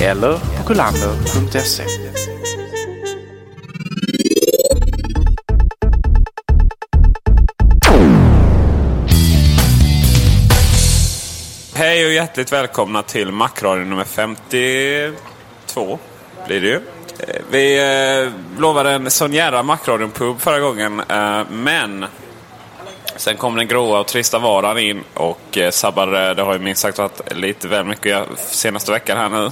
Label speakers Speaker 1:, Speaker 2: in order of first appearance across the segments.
Speaker 1: eller på kulander.se.
Speaker 2: Hej och hjärtligt välkomna till Macradion nummer 52. Blir det ju. Eh, vi eh, lovade en sån jävla Macradion-pub förra gången. Eh, men sen kom den gråa och trista vardagen in och eh, sabbade. Eh, det har ju minst sagt varit lite väl mycket senaste veckan här nu.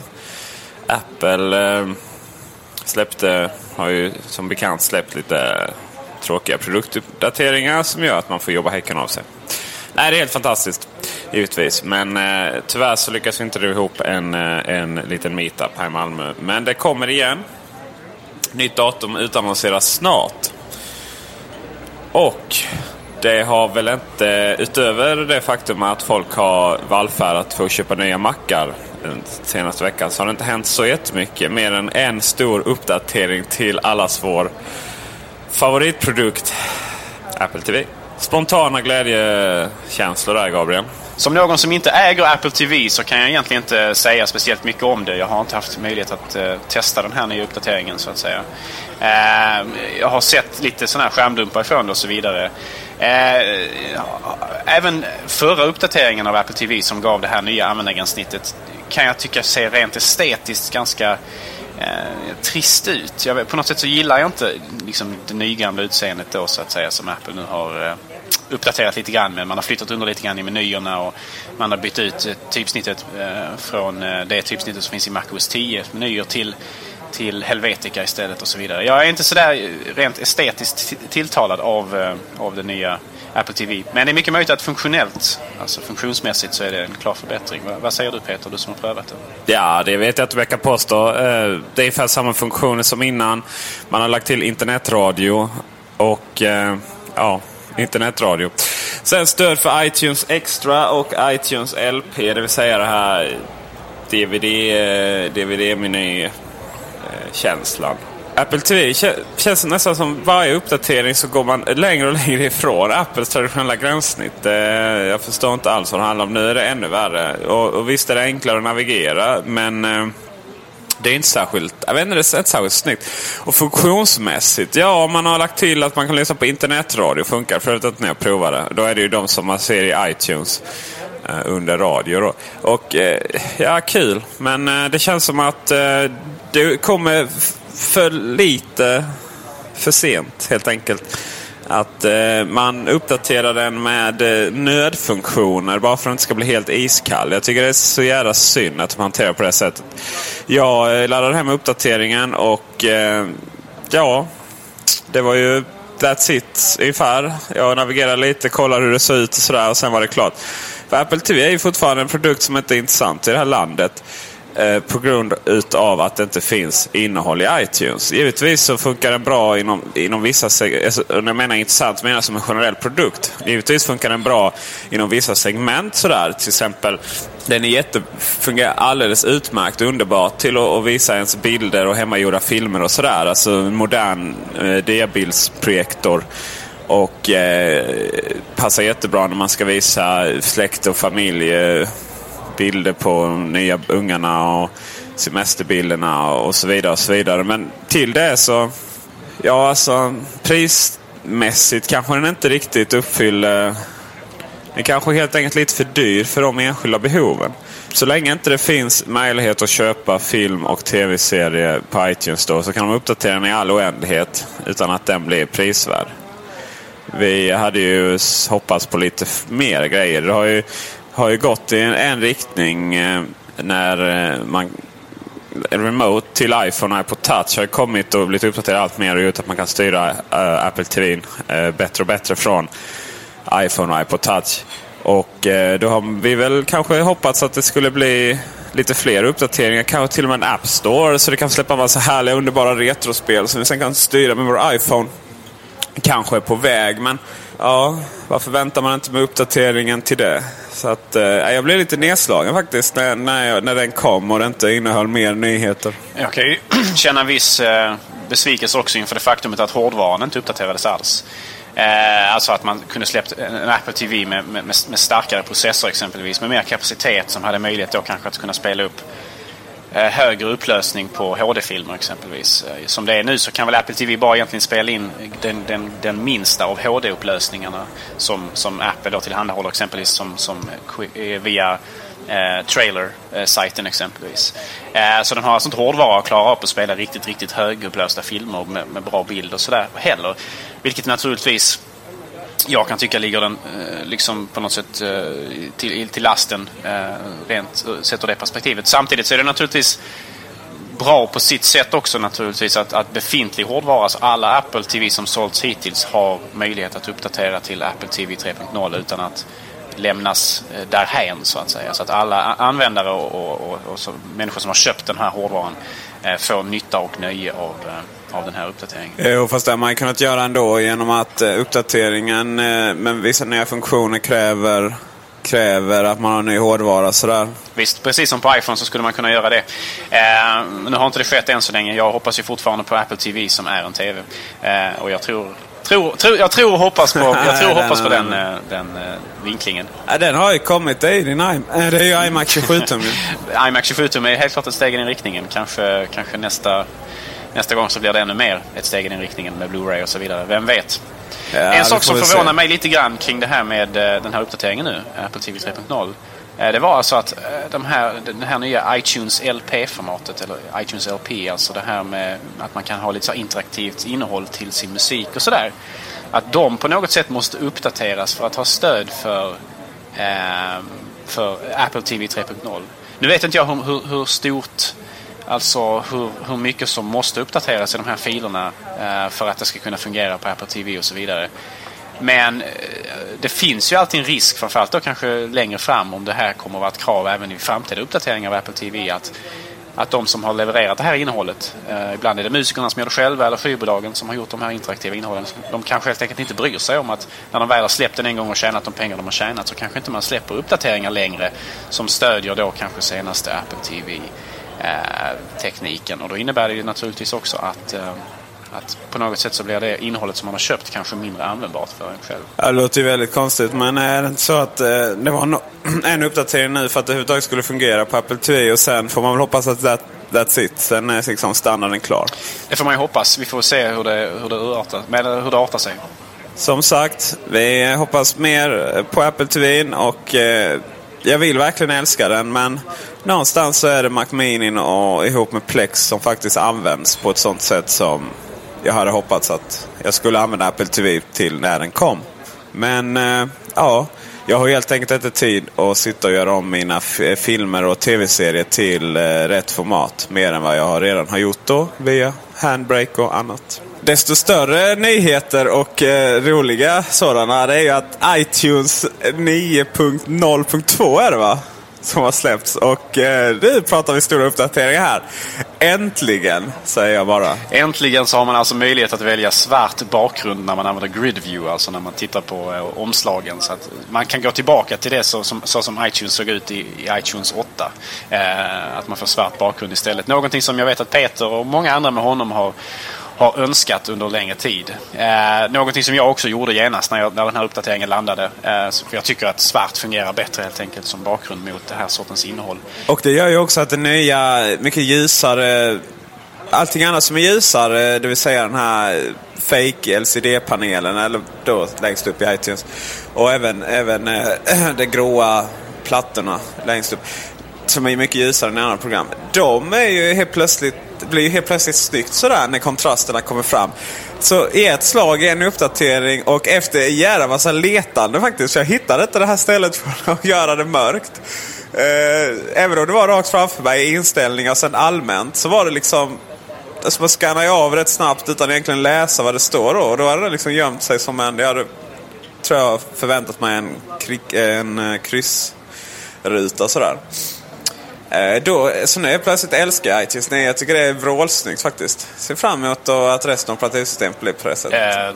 Speaker 2: Apple eh, släppte, har ju som bekant släppt lite eh, tråkiga produktuppdateringar som gör att man får jobba häcken av sig. Nej, det är helt fantastiskt. Givetvis. Men eh, tyvärr så lyckas vi inte dra ihop en, eh, en liten meetup här i Malmö. Men det kommer igen. Nytt datum utannonseras snart. Och det har väl inte, utöver det faktum att folk har vallfärdat för att köpa nya mackar den senaste veckan, så har det inte hänt så jättemycket. Mer än en stor uppdatering till allas vår favoritprodukt, Apple TV. Spontana glädjekänslor där, Gabriel.
Speaker 1: Som någon som inte äger Apple TV så kan jag egentligen inte säga speciellt mycket om det. Jag har inte haft möjlighet att uh, testa den här nya uppdateringen så att säga. Uh, jag har sett lite sådana här skärmdumpar ifrån det och så vidare. Eh, även förra uppdateringen av Apple TV som gav det här nya användargränssnittet kan jag tycka ser rent estetiskt ganska eh, trist ut. Jag, på något sätt så gillar jag inte liksom, det nygamla utseendet då så att säga som Apple nu har eh, uppdaterat lite grann men Man har flyttat under lite grann i menyerna och man har bytt ut eh, typsnittet eh, från eh, det typsnittet som finns i MacOS 10 menyer till till Helvetica istället och så vidare. Jag är inte sådär eh, rent estetiskt tilltalad av, eh, av det nya Apple TV. Men det är mycket möjligt att funktionellt, alltså funktionsmässigt så är det en klar förbättring. Vad, vad säger du Peter, du som har prövat det?
Speaker 2: Ja, det vet jag att jag kan påstå. Eh, det är ungefär samma funktioner som innan. Man har lagt till internetradio och ja, internetradio. Sen stöd för iTunes Extra och iTunes LP, det vill säga det här DVD-meny känslan. Apple TV känns nästan som varje uppdatering så går man längre och längre ifrån Apples traditionella gränssnitt. Eh, jag förstår inte alls vad det handlar om. Nu är det ännu värre. Och, och visst är det enklare att navigera, men eh, det är inte särskilt, jag vet inte, det är inte särskilt snyggt. Och funktionsmässigt, ja man har lagt till att man kan lyssna på internetradio. Funkar för att när jag provade. Då är det ju de som man ser i iTunes eh, under radio. Då. Och ja, kul. Men det känns som att det kommer för lite för sent helt enkelt. Att eh, man uppdaterar den med eh, nödfunktioner bara för att den inte ska bli helt iskall. Jag tycker det är så jävla synd att de hanterar på det sättet. Jag eh, laddade hem uppdateringen och eh, ja, det var ju that's it ungefär. Jag navigerade lite, kollade hur det såg ut och sådär och sen var det klart. För Apple TV är ju fortfarande en produkt som inte är intressant i det här landet. Eh, på grund utav att det inte finns innehåll i iTunes. Givetvis så funkar den bra inom, inom vissa segment. Alltså, när jag menar intressant menar jag som en generell produkt. Givetvis funkar den bra inom vissa segment sådär. Till exempel den är jätte, fungerar alldeles utmärkt och underbart till att, att visa ens bilder och hemmagjorda filmer och sådär. Alltså en modern eh, diabildsprojektor. Och eh, passar jättebra när man ska visa släkt och familj eh, bilder på de nya ungarna och semesterbilderna och så vidare. och så vidare. Men till det så, ja alltså prismässigt kanske den inte riktigt uppfyller den kanske helt enkelt lite för dyr för de enskilda behoven. Så länge inte det finns möjlighet att köpa film och tv-serier på iTunes då, så kan de uppdatera den i all oändlighet utan att den blir prisvärd. Vi hade ju hoppats på lite mer grejer. Det har ju har ju gått i en, en riktning eh, när eh, man Remote till iPhone och iPod Touch har kommit och blivit uppdaterad allt mer och gjort att man kan styra uh, Apple TV uh, eh, bättre och bättre från iPhone och iPod Touch. Och uh, då har vi väl kanske hoppats att det skulle bli lite fler uppdateringar. Kanske till och med en App Store så det kan släppa massa härliga underbara retrospel som vi sen kan styra med vår iPhone. Kanske är på väg men ja, varför väntar man inte med uppdateringen till det? Så att, eh, jag blev lite nedslagen faktiskt när, när, jag, när den kom och det inte innehöll mer nyheter.
Speaker 1: Jag kan ju känna en viss eh, besvikelse också inför det faktumet att hårdvaran inte uppdaterades alls. Eh, alltså att man kunde släppt en Apple TV med, med, med starkare processor exempelvis. Med mer kapacitet som hade möjlighet då kanske att kunna spela upp Eh, högre upplösning på HD-filmer exempelvis. Eh, som det är nu så kan väl Apple TV bara egentligen spela in den, den, den minsta av HD-upplösningarna som, som Apple då tillhandahåller exempelvis som, som eh, via eh, trailer-sajten exempelvis. Eh, så den har alltså inte hårdvara att klara upp att spela riktigt, riktigt högupplösta filmer med, med bra bild och sådär heller. Vilket naturligtvis jag kan tycka ligger den eh, liksom på något sätt eh, till, till lasten eh, rent sett ur det perspektivet. Samtidigt så är det naturligtvis bra på sitt sätt också naturligtvis att, att befintlig hårdvara, alltså alla Apple TV som sålts hittills har möjlighet att uppdatera till Apple TV 3.0 utan att lämnas därhän så att säga. Så att alla användare och, och, och, och människor som har köpt den här hårdvaran får nytta och nöje av av den här uppdateringen.
Speaker 2: Jo, fast det har man kunnat göra ändå genom att eh, uppdateringen eh, med vissa nya funktioner kräver kräver att man har ny hårdvara. Sådär.
Speaker 1: Visst, precis som på iPhone så skulle man kunna göra det. Eh, nu har inte det skett än så länge. Jag hoppas ju fortfarande på Apple TV som är en TV. Eh, och jag tror, tror, tror, jag tror och hoppas på, jag tror hoppas på den, den, den vinklingen.
Speaker 2: Ja, den har ju kommit. Det är ju din det är ju iMac 27-tum.
Speaker 1: iMac 27-tum är helt klart ett steg i den riktningen. Kanske, kanske nästa nästa gång så blir det ännu mer ett steg i den riktningen med Blu-ray och så vidare. Vem vet? Ja, en sak som förvånar se. mig lite grann kring det här med eh, den här uppdateringen nu, Apple TV 3.0. Eh, det var alltså att eh, de här, den här nya iTunes LP-formatet, eller iTunes LP, alltså det här med att man kan ha lite så interaktivt innehåll till sin musik och sådär. Att de på något sätt måste uppdateras för att ha stöd för, eh, för Apple TV 3.0. Nu vet inte jag hur, hur, hur stort Alltså hur, hur mycket som måste uppdateras i de här filerna eh, för att det ska kunna fungera på Apple TV och så vidare. Men eh, det finns ju alltid en risk, framförallt då kanske längre fram om det här kommer att vara ett krav även i framtida uppdateringar av Apple TV att, att de som har levererat det här innehållet, eh, ibland är det musikerna som gör det själva eller flygbolagen som har gjort de här interaktiva innehållen, de kanske helt enkelt inte bryr sig om att när de väl har släppt den en gång och tjänat de pengar de har tjänat så kanske inte man släpper uppdateringar längre som stödjer då kanske senaste Apple TV Eh, tekniken. Och då innebär det ju naturligtvis också att eh, att på något sätt så blir det innehållet som man har köpt kanske mindre användbart för en själv.
Speaker 2: Det låter ju väldigt konstigt. Men är det inte så att eh, det var no en uppdatering nu för att det överhuvudtaget skulle fungera på Apple TV och sen får man väl hoppas att that, that's it. Sen är liksom standarden klar.
Speaker 1: Det får man ju hoppas. Vi får se hur det, hur det, artar, hur det artar sig.
Speaker 2: Som sagt, vi hoppas mer på Apple TV och eh, jag vill verkligen älska den men någonstans så är det Mac Mini och ihop med Plex som faktiskt används på ett sånt sätt som jag hade hoppats att jag skulle använda Apple TV till när den kom. Men eh, ja, jag har helt enkelt inte tid att sitta och göra om mina eh, filmer och tv-serier till eh, rätt format. Mer än vad jag redan har gjort då via Handbrake och annat. desto större nyheter och eh, roliga sådana det är ju att iTunes 9.0.2 är det va? Som har släppts och eh, nu pratar vi stora uppdateringar här. Äntligen, säger jag bara.
Speaker 1: Äntligen så har man alltså möjlighet att välja svart bakgrund när man använder grid view, alltså när man tittar på eh, omslagen. Så att man kan gå tillbaka till det så som, så som iTunes såg ut i, i iTunes 8. Eh, att man får svart bakgrund istället. Någonting som jag vet att Peter och många andra med honom har har önskat under längre tid. Eh, någonting som jag också gjorde genast när, jag, när den här uppdateringen landade. Eh, för jag tycker att svart fungerar bättre helt enkelt som bakgrund mot det här sortens innehåll.
Speaker 2: Och det gör ju också att det nya, mycket ljusare allting annat som är ljusare, det vill säga den här fake LCD-panelen, eller då längst upp i iTunes. Och även, även äh, de gråa plattorna längst upp. Som är mycket ljusare än andra program. De är ju helt plötsligt det blir ju helt plötsligt snyggt sådär när kontrasterna kommer fram. Så i ett slag, en uppdatering och efter en jävla massa letande faktiskt. Så jag hittade inte det här stället för att göra det mörkt. Eh, även om det var rakt framför mig i inställningar sen allmänt så var det liksom Alltså man skannar ju av rätt snabbt utan egentligen läsa vad det står då. Och då hade det liksom gömt sig som en... Jag hade, tror jag, förväntat mig en, en, en kryssruta sådär. Eh, då, så nu plötsligt älskar jag iTunes. Nej, jag tycker det är vrålsnyggt faktiskt. Ser fram emot att resten av operativsystemet blir på det sättet.
Speaker 1: Eh,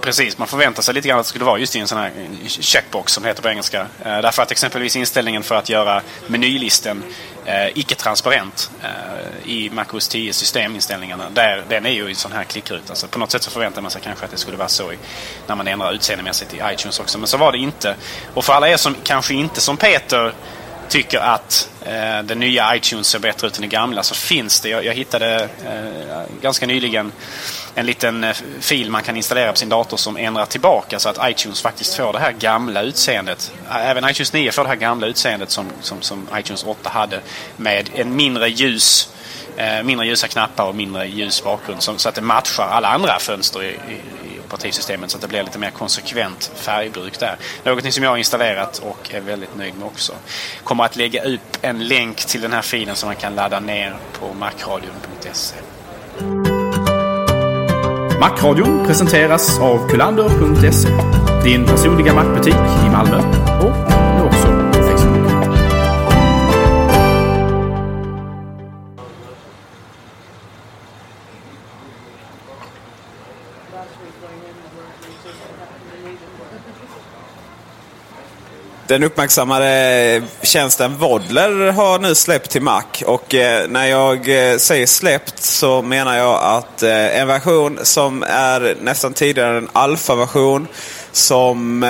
Speaker 1: precis, man förväntar sig lite grann att det skulle vara just i en sån här checkbox som det heter på engelska. Eh, därför att exempelvis inställningen för att göra menylisten eh, icke-transparent eh, i MacOS 10 systeminställningarna. Där, den är ju i sån här klickruta. Så på något sätt så förväntar man sig kanske att det skulle vara så i, när man ändrar utseendemässigt i iTunes också. Men så var det inte. Och för alla er som kanske inte som Peter tycker att eh, den nya iTunes ser bättre ut än den gamla så finns det. Jag, jag hittade eh, ganska nyligen en liten eh, fil man kan installera på sin dator som ändrar tillbaka så att iTunes faktiskt får det här gamla utseendet. Eh, även iTunes 9 får det här gamla utseendet som, som, som iTunes 8 hade med en mindre ljus eh, mindre ljusa knappar och mindre ljus bakgrund så att det matchar alla andra fönster i, i, operativsystemet så att det blir lite mer konsekvent färgbruk där. Någonting som jag har installerat och är väldigt nöjd med också. Kommer att lägga upp en länk till den här filen som man kan ladda ner på macradion.se.
Speaker 3: Macradion presenteras av kulander.se. Din personliga Macbutik i Malmö och
Speaker 2: Den uppmärksammade tjänsten Vodler har nu släppt till Mac. Och eh, när jag eh, säger släppt så menar jag att eh, en version som är nästan tidigare en alfa-version. Som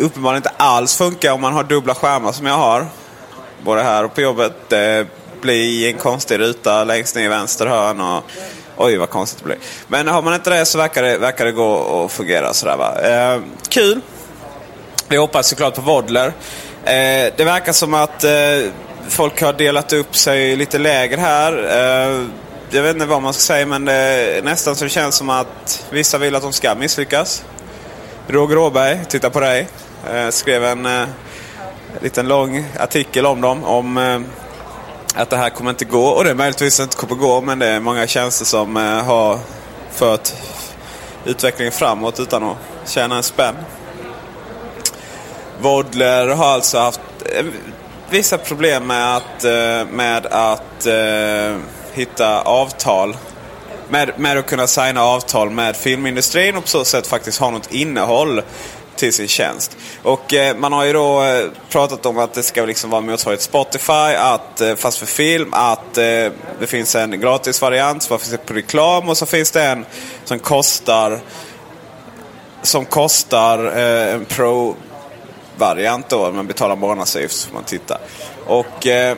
Speaker 2: uppenbarligen inte alls funkar om man har dubbla skärmar som jag har. Både här och på jobbet. Det blir en konstig ruta längst ner i vänster hörn. Och, oj vad konstigt det blir. Men har man inte det så verkar det, verkar det gå att fungera sådär va. Eh, kul! Vi hoppas såklart på Vodler. Eh, det verkar som att eh, folk har delat upp sig lite läger här. Eh, jag vet inte vad man ska säga men det nästan så det känns som att vissa vill att de ska misslyckas. Roger Åberg, titta på dig, eh, skrev en eh, liten lång artikel om dem. Om eh, att det här kommer inte gå. Och det är möjligtvis inte kommer gå men det är många tjänster som eh, har fört utvecklingen framåt utan att tjäna en spänn. Vodler har alltså haft eh, vissa problem med att, eh, med att eh, hitta avtal. Med, med att kunna signa avtal med filmindustrin och på så sätt faktiskt ha något innehåll till sin tjänst. Och eh, man har ju då eh, pratat om att det ska liksom vara motsvarigt Spotify, att, eh, fast för film. Att det finns en gratisvariant som finns på reklam och så finns det en som kostar som kostar en Pro variant då. Man betalar månadsavgift så får man titta. Och eh,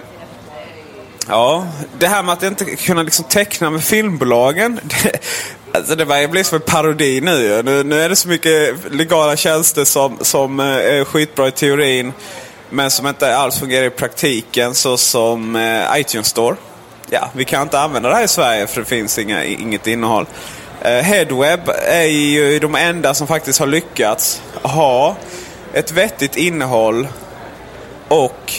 Speaker 2: ja, det här med att inte kunna liksom teckna med filmbolagen. Det, alltså det börjar som en parodi nu. nu. Nu är det så mycket legala tjänster som, som eh, är skitbra i teorin. Men som inte alls fungerar i praktiken så som eh, iTunes Store. Ja, vi kan inte använda det här i Sverige för det finns inga, inget innehåll. Eh, Headweb är ju de enda som faktiskt har lyckats ha ett vettigt innehåll och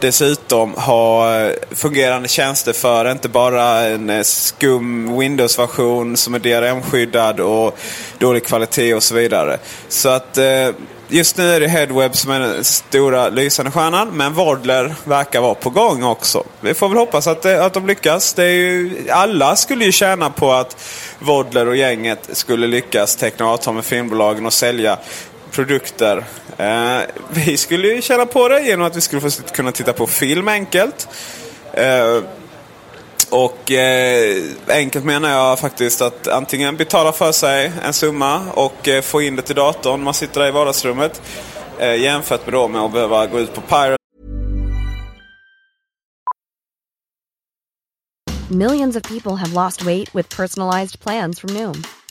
Speaker 2: dessutom ha eh, fungerande tjänster för inte bara en eh, skum Windows-version som är DRM-skyddad och dålig kvalitet och så vidare. Så att eh, just nu är det Headweb som är den stora lysande stjärnan. Men Wardler verkar vara på gång också. Vi får väl hoppas att, att de lyckas. Det är ju, alla skulle ju tjäna på att Wardler och gänget skulle lyckas teckna avtal med filmbolagen och sälja produkter. Eh, vi skulle ju tjäna på det genom att vi skulle få kunna titta på film enkelt. Eh, och eh, enkelt menar jag faktiskt att antingen betala för sig en summa och eh, få in det till datorn. Man sitter där i vardagsrummet. Eh, jämfört med, då med att behöva gå ut på Pirate.
Speaker 4: Millions of people have lost weight with personalized plans from Noom.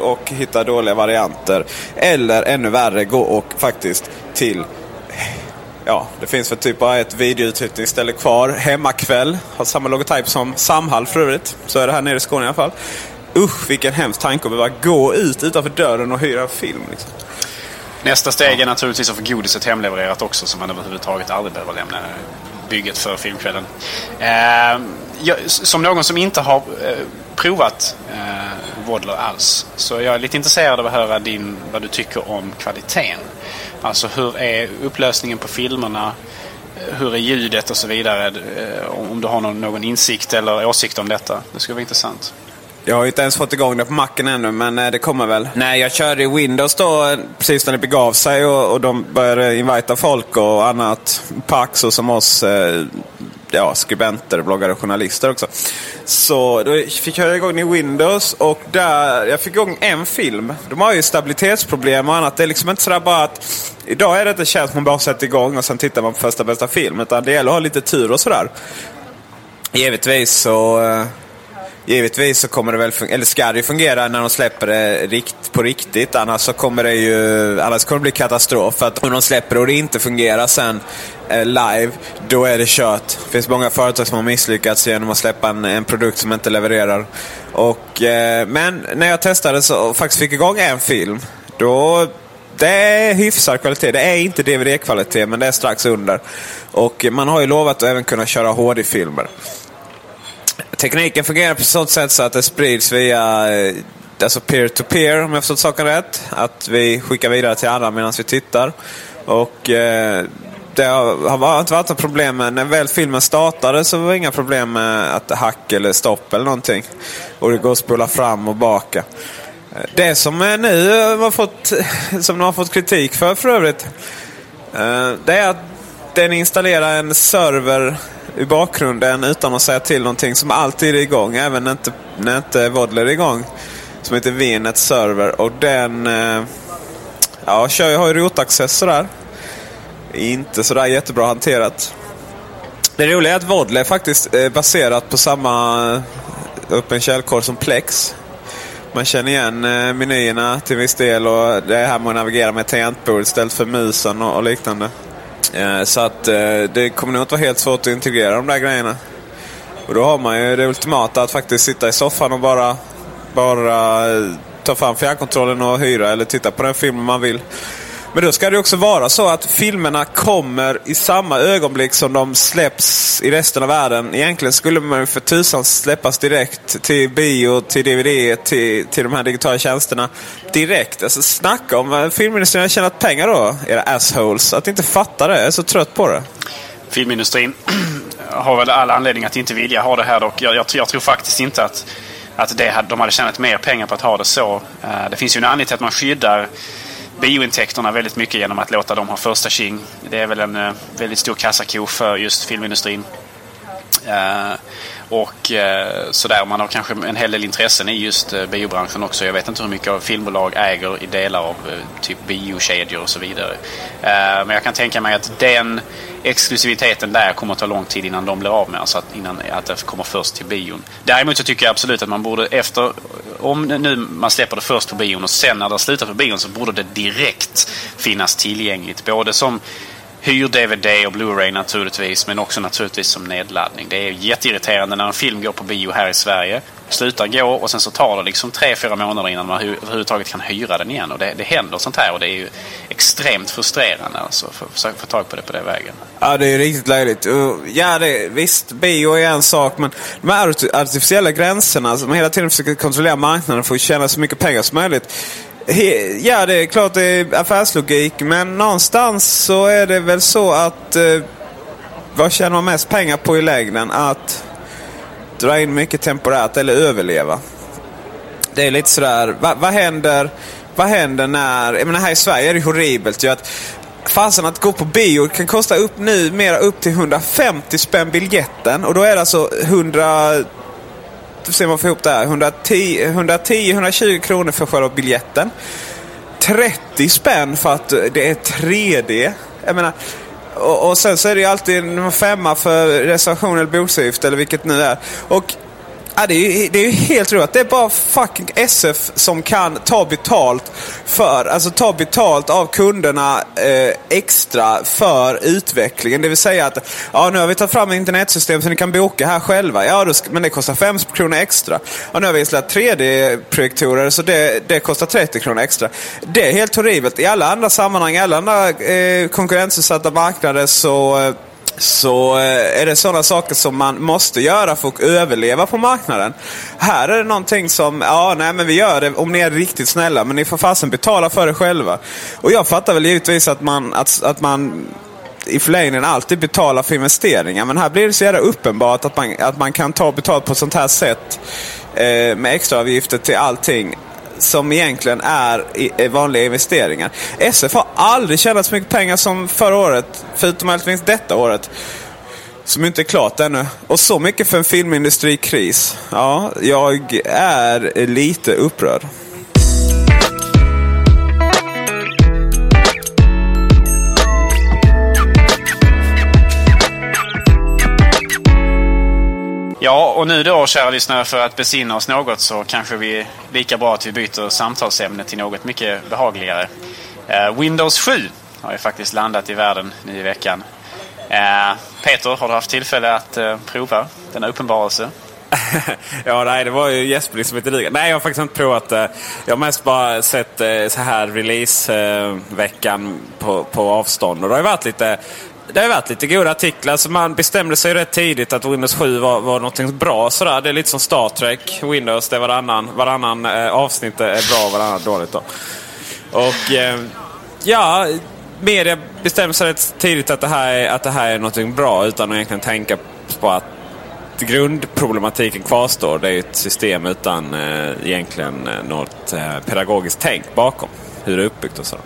Speaker 2: Och hitta dåliga varianter. Eller ännu värre, gå och faktiskt till Ja, det finns väl typ bara ett videouthyrningsställe kvar. Hemmakväll har samma logotyp som Samhall för övrigt. Så är det här nere i Skåne i alla fall. Usch, vilken hemsk tanke att behöva gå ut utanför dörren och hyra en film. Liksom.
Speaker 1: Nästa steg ja. är naturligtvis att få godiset hemlevererat också så man överhuvudtaget aldrig behöver lämna bygget för filmkvällen. Eh, jag, som någon som inte har eh, provat eh, Waddler alls så jag är lite intresserad av att höra din, vad du tycker om kvaliteten. Alltså hur är upplösningen på filmerna? Eh, hur är ljudet och så vidare? Eh, om du har någon, någon insikt eller åsikt om detta. Det skulle vara intressant.
Speaker 2: Jag har inte ens fått igång det på macken ännu, men eh, det kommer väl. Nej, jag körde i Windows då precis när det begav sig och, och de började invita folk och annat. Paxo som oss eh, ja, skribenter, bloggare och journalister också. Så då fick jag igång i Windows och där, jag fick igång en film. De har ju stabilitetsproblem och annat. Det är liksom inte sådär bara att idag är det inte tjänst man bara sätter igång och sen tittar man på första bästa film. Utan det gäller att ha lite tur och sådär. Givetvis så eh, Givetvis så kommer det väl eller ska det fungera när de släpper det rikt, på riktigt. Annars så kommer det ju annars kommer det bli katastrof. För att om de släpper och det inte fungerar sen eh, live, då är det kört. Det finns många företag som har misslyckats genom att släppa en, en produkt som inte levererar. Och, eh, men när jag testade så, och faktiskt fick igång en film, då Det är hyfsad kvalitet. Det är inte DVD-kvalitet, men det är strax under. Och man har ju lovat att även kunna köra HD-filmer. Tekniken fungerar på sådant sätt så att det sprids via eh, alltså peer-to-peer, om jag förstått saken rätt. Att vi skickar vidare till andra medan vi tittar. Och eh, det har, har inte varit något problem med, när väl filmen startade så var det inga problem med att hack eller stopp eller någonting. Och det går att spola fram och baka. Eh, det som nu eh, har fått, som de har fått kritik för för övrigt. eh, Det är att den installerar en server i bakgrunden utan att säga till någonting som alltid är igång. Även när inte, när inte Vodler är igång. Som heter VNet server. Och den eh, ja, kör, har ju rotaccess sådär. Inte sådär jättebra hanterat. Det roliga är att Vodler är faktiskt eh, baserat på samma eh, öppen källkod som Plex. Man känner igen eh, menyerna till viss del och det är här man navigerar med tangentbord istället för musen och, och liknande. Eh, så att eh, det kommer nog inte vara helt svårt att integrera de där grejerna. Och då har man ju det ultimata att faktiskt sitta i soffan och bara, bara eh, ta fram fjärrkontrollen och hyra eller titta på den filmen man vill. Men då ska det också vara så att filmerna kommer i samma ögonblick som de släpps i resten av världen. Egentligen skulle man för tusan släppas direkt till bio, till DVD, till, till de här digitala tjänsterna. Direkt. Alltså snacka om filmindustrin har tjänat pengar då, era assholes. Att inte fatta det. Jag är så trött på det.
Speaker 1: Filmindustrin har väl all anledning att inte vilja ha det här dock. Jag, jag, jag tror faktiskt inte att, att det, de hade tjänat mer pengar på att ha det så. Eh, det finns ju en anledning till att man skyddar biointäkterna väldigt mycket genom att låta dem ha första tjing. Det är väl en eh, väldigt stor kassako för just filmindustrin. Eh, och eh, sådär, man har kanske en hel del intressen i just eh, biobranschen också. Jag vet inte hur mycket av filmbolag äger i delar av eh, typ biokedjor och så vidare. Eh, men jag kan tänka mig att den exklusiviteten där kommer att ta lång tid innan de blir av med. Alltså att, innan, att det kommer först till bion. Däremot så tycker jag absolut att man borde efter, om nu man släpper det först på bion och sen när det har slutat på bion så borde det direkt finnas tillgängligt. Både som hyr-DVD och Blu-ray naturligtvis, men också naturligtvis som nedladdning. Det är jätteirriterande när en film går på bio här i Sverige, slutar gå och sen så tar det liksom tre fyra månader innan man överhuvudtaget kan hyra den igen. Och det, det händer sånt här och det är ju extremt frustrerande alltså, för att få tag på det på den vägen.
Speaker 2: Ja, det är riktigt löjligt. Ja, det, visst, bio är en sak, men de här artificiella gränserna som hela tiden försöker kontrollera marknaden för att tjäna så mycket pengar som möjligt. He, ja, det är klart det är affärslogik, men någonstans så är det väl så att eh, vad tjänar man mest pengar på i längden? Att dra in mycket temporärt eller överleva. Det är lite sådär, vad, vad händer, vad händer när, jag menar här i Sverige är det horribelt ju att Fasen att gå på bio kan kosta upp nu mera upp till 150 spänn biljetten och då är det alltså 100 får se om man får ihop det här. 110-120 kronor för själva biljetten. 30 spänn för att det är 3D. Jag menar, och, och sen så är det ju alltid en femma för reservation eller boksavgift eller vilket nu är. Och Ja, det, är ju, det är ju helt roligt. Det är bara fucking SF som kan ta betalt för, alltså ta betalt av kunderna eh, extra för utvecklingen. Det vill säga att ja, nu har vi tagit fram internetsystem så ni kan boka här själva. Ja, då, men det kostar 5 kronor extra. Och nu har vi installerat 3D-projektorer så det, det kostar 30 kronor extra. Det är helt horribelt. I alla andra sammanhang, i alla andra eh, konkurrensutsatta marknader så eh, så eh, är det sådana saker som man måste göra för att överleva på marknaden. Här är det någonting som, ja nej men vi gör det om ni är riktigt snälla men ni får fasen betala för det själva. Och jag fattar väl givetvis att man, att, att man i förlängningen alltid betalar för investeringar. Men här blir det så jävla uppenbart att man, att man kan ta betalt på ett sånt här sätt eh, med extraavgifter till allting som egentligen är i- vanliga investeringar. SF har aldrig tjänat så mycket pengar som förra året, förutom möjligtvis detta året. Som inte är klart ännu. Och så mycket för en filmindustrikris. Ja, jag är lite upprörd.
Speaker 1: Ja, och nu då kära lyssnare för att besinna oss något så kanske vi lika bra att vi byter samtalsämne till något mycket behagligare. Eh, Windows 7 har ju faktiskt landat i världen nu i veckan. Eh, Peter, har du haft tillfälle att eh, prova denna uppenbarelse?
Speaker 2: ja, nej, det var ju Jesper som inte liga. Nej, jag har faktiskt inte provat det. Jag har mest bara sett eh, så här release-veckan eh, på, på avstånd. Och det har ju varit lite det har varit lite goda artiklar. Så man bestämde sig rätt tidigt att Windows 7 var, var någonting bra. Sådär. Det är lite som Star Trek. Windows, det är varannan, varannan eh, avsnitt är bra och varannan dåligt. Då. Och eh, ja, media bestämde sig rätt tidigt att det här är, att det här är någonting bra utan att egentligen tänka på att grundproblematiken kvarstår. Det är ett system utan eh, egentligen eh, något eh, pedagogiskt tänk bakom. Hur det är uppbyggt och så.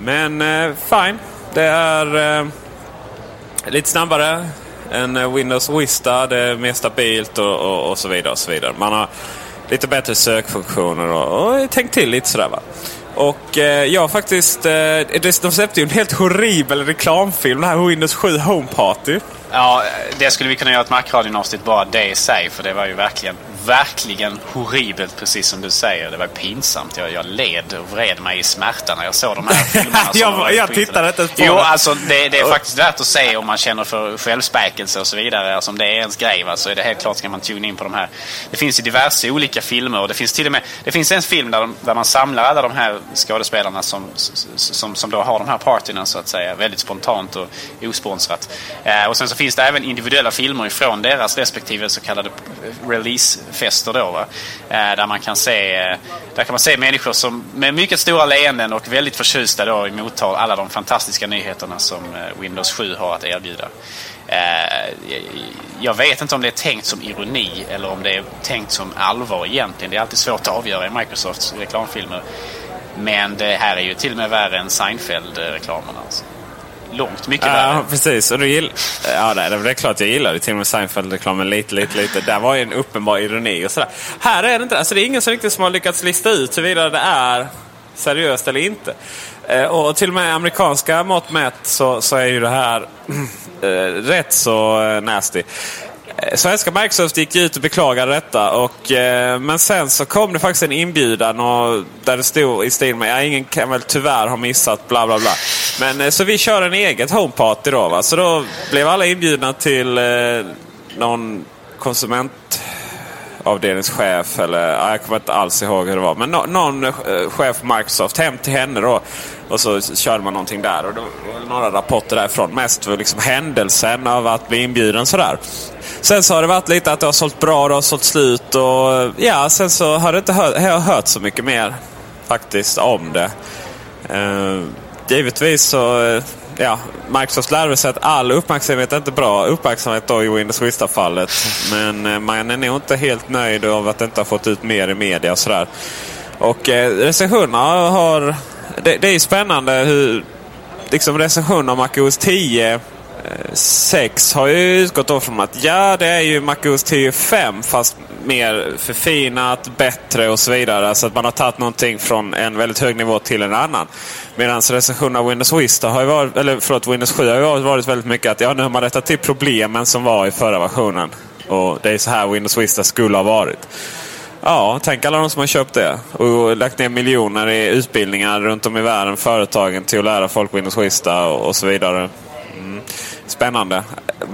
Speaker 2: Men eh, fine. Det är eh, lite snabbare än eh, Windows Vista. Det är mer stabilt och, och, och, så vidare. och så vidare. Man har lite bättre sökfunktioner och, och tänkt till lite sådär va. Och eh, jag faktiskt... Eh, de släppte ju en helt horribel reklamfilm, det här Windows 7 Home Party.
Speaker 1: Ja, det skulle vi kunna göra ett Macradion-avsnitt bara det i sig. För det var ju verkligen, verkligen horribelt precis som du säger. Det var pinsamt. Jag, jag led och vred mig i smärta när jag såg de här filmerna.
Speaker 2: jag jag tittade inte
Speaker 1: på Jo, alltså det, det, är faktiskt värt att se om man känner för självspäkelse och så vidare. Alltså om det är ens grej va, så är det helt klart ska man tuna in på de här. Det finns ju diverse olika filmer och det finns till och med det finns en film där, de, där man samlar alla de här skådespelarna som, som, som då har de här partyna så att säga. Väldigt spontant och osponsrat. Eh, och sen så finns det även individuella filmer ifrån deras respektive så kallade releasefester då. Va? Eh, där man kan se, eh, där kan man se människor som med mycket stora leenden och väldigt förtjusta då emottar alla de fantastiska nyheterna som eh, Windows 7 har att erbjuda. Jag vet inte om det är tänkt som ironi eller om det är tänkt som allvar egentligen. Det är alltid svårt att avgöra i Microsofts reklamfilmer. Men det här är ju till och med värre än Seinfeld-reklamerna. Alltså långt mycket värre.
Speaker 2: Ja, precis. Och du gill... ja, det är klart jag gillar det. Till och med Seinfeld-reklamen lite, lite, lite. Där var ju en uppenbar ironi och sådär. Här är det inte. Alltså, det är ingen som riktigt som har lyckats lista ut huruvida det är seriöst eller inte. Eh, och till och med amerikanska mått mätt så, så är ju det här eh, rätt så eh, nasty. Eh, svenska Microsoft gick ut och beklagade detta. Och, eh, men sen så kom det faktiskt en inbjudan och, där det stod i stil med ja, ingen kan väl tyvärr ha missat bla bla bla. Men eh, så vi kör en eget homeparty då. Va? Så då blev alla inbjudna till eh, någon Avdelningschef eller jag kommer inte alls ihåg hur det var. Men no, någon eh, chef på Microsoft hem till henne då. Och så körde man någonting där. Och då var några rapporter därifrån. Mest för liksom händelsen av att bli inbjuden sådär. Sen så har det varit lite att det har sålt bra, och det har sålt slut och ja, sen så har det inte hört, jag har hört så mycket mer faktiskt om det. Uh, givetvis så, eh, ja, Microsoft lärde sig att all uppmärksamhet är inte bra uppmärksamhet då i Windows Vista-fallet. Men eh, man är nog inte helt nöjd av att det inte har fått ut mer i media och sådär. Och eh, recensionerna har... Det, det är spännande hur liksom recensioner av MacOS 10 6 har ju utgått då från att ja, det är ju MacOS 10.5 fast mer förfinat, bättre och så vidare. Så att man har tagit någonting från en väldigt hög nivå till en annan. Medan recensionen av Windows Vista har ju varit, eller förlåt, Windows 7 har ju varit väldigt mycket att ja, nu har man rättat till problemen som var i förra versionen. Och det är så här Windows Vista skulle ha varit. Ja, tänk alla de som har köpt det och lagt ner miljoner i utbildningar runt om i världen, företagen till att lära folk Windows Vista och, och så vidare. Spännande.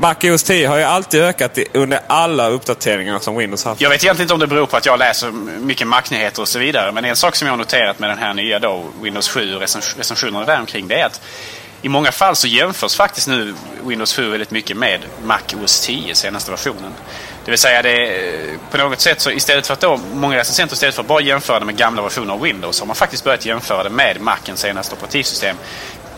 Speaker 2: MacOS 10 har ju alltid ökat under alla uppdateringar som Windows haft.
Speaker 1: Jag vet egentligen inte om det beror på att jag läser mycket Mac-nyheter och så vidare. Men en sak som jag har noterat med den här nya då, Windows 7 och recensionerna däromkring det är att i många fall så jämförs faktiskt nu Windows 7 väldigt mycket med Mac OS 10, senaste versionen. Det vill säga det eh, på något sätt så istället för att då många recensenter istället för att bara jämföra det med gamla versioner av Windows har man faktiskt börjat jämföra det med Macens senaste operativsystem.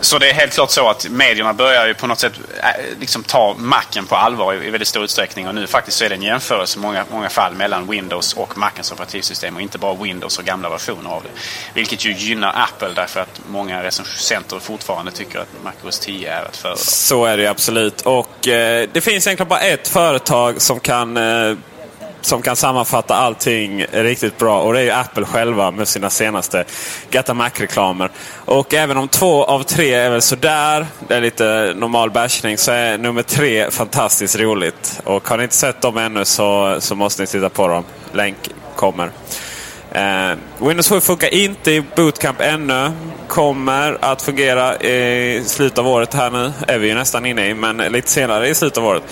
Speaker 1: Så det är helt klart så att medierna börjar ju på något sätt eh, liksom ta macken på allvar i väldigt stor utsträckning. Och nu faktiskt så är det en jämförelse i många, många fall mellan Windows och Macens operativsystem och inte bara Windows och gamla versioner av det. Vilket ju gynnar Apple därför att många recensenter fortfarande tycker att Mac OS 10 är att föredra.
Speaker 2: Så är det absolut. Och eh, det finns egentligen bara ett företag som kan eh, som kan sammanfatta allting riktigt bra. Och det är ju Apple själva med sina senaste Gata Mac-reklamer. Och även om två av tre är väl sådär, det är lite normal bashning, så är nummer tre fantastiskt roligt. Och har ni inte sett dem ännu så, så måste ni titta på dem. Länk kommer. Eh, Windows 7 funkar inte i Bootcamp ännu. Kommer att fungera i slutet av året här nu. Är vi ju nästan inne i, men lite senare i slutet av året.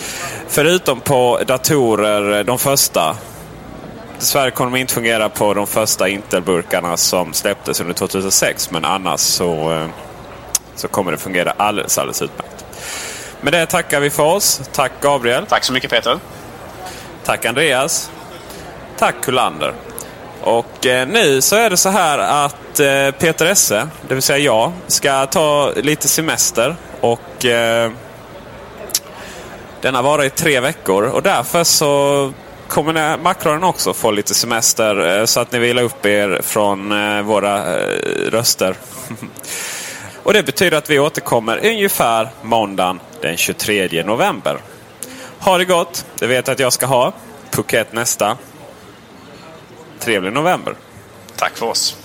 Speaker 2: Förutom på datorer, de första. Dessvärre kommer de inte fungera på de första Intel-burkarna som släpptes under 2006. Men annars så, eh, så kommer det fungera alldeles, alldeles utmärkt. Med det tackar vi för oss. Tack Gabriel.
Speaker 1: Tack så mycket Peter.
Speaker 2: Tack Andreas. Tack Kullander. Och eh, nu så är det så här att eh, Peter Esse, det vill säga jag, ska ta lite semester. Och eh, denna varar i tre veckor. Och därför så kommer Macron också få lite semester. Eh, så att ni vilar upp er från eh, våra eh, röster. och det betyder att vi återkommer ungefär måndagen den 23 november. Ha det gott! Det vet jag att jag ska ha. Phuket nästa. Trevlig november.
Speaker 1: Tack för oss.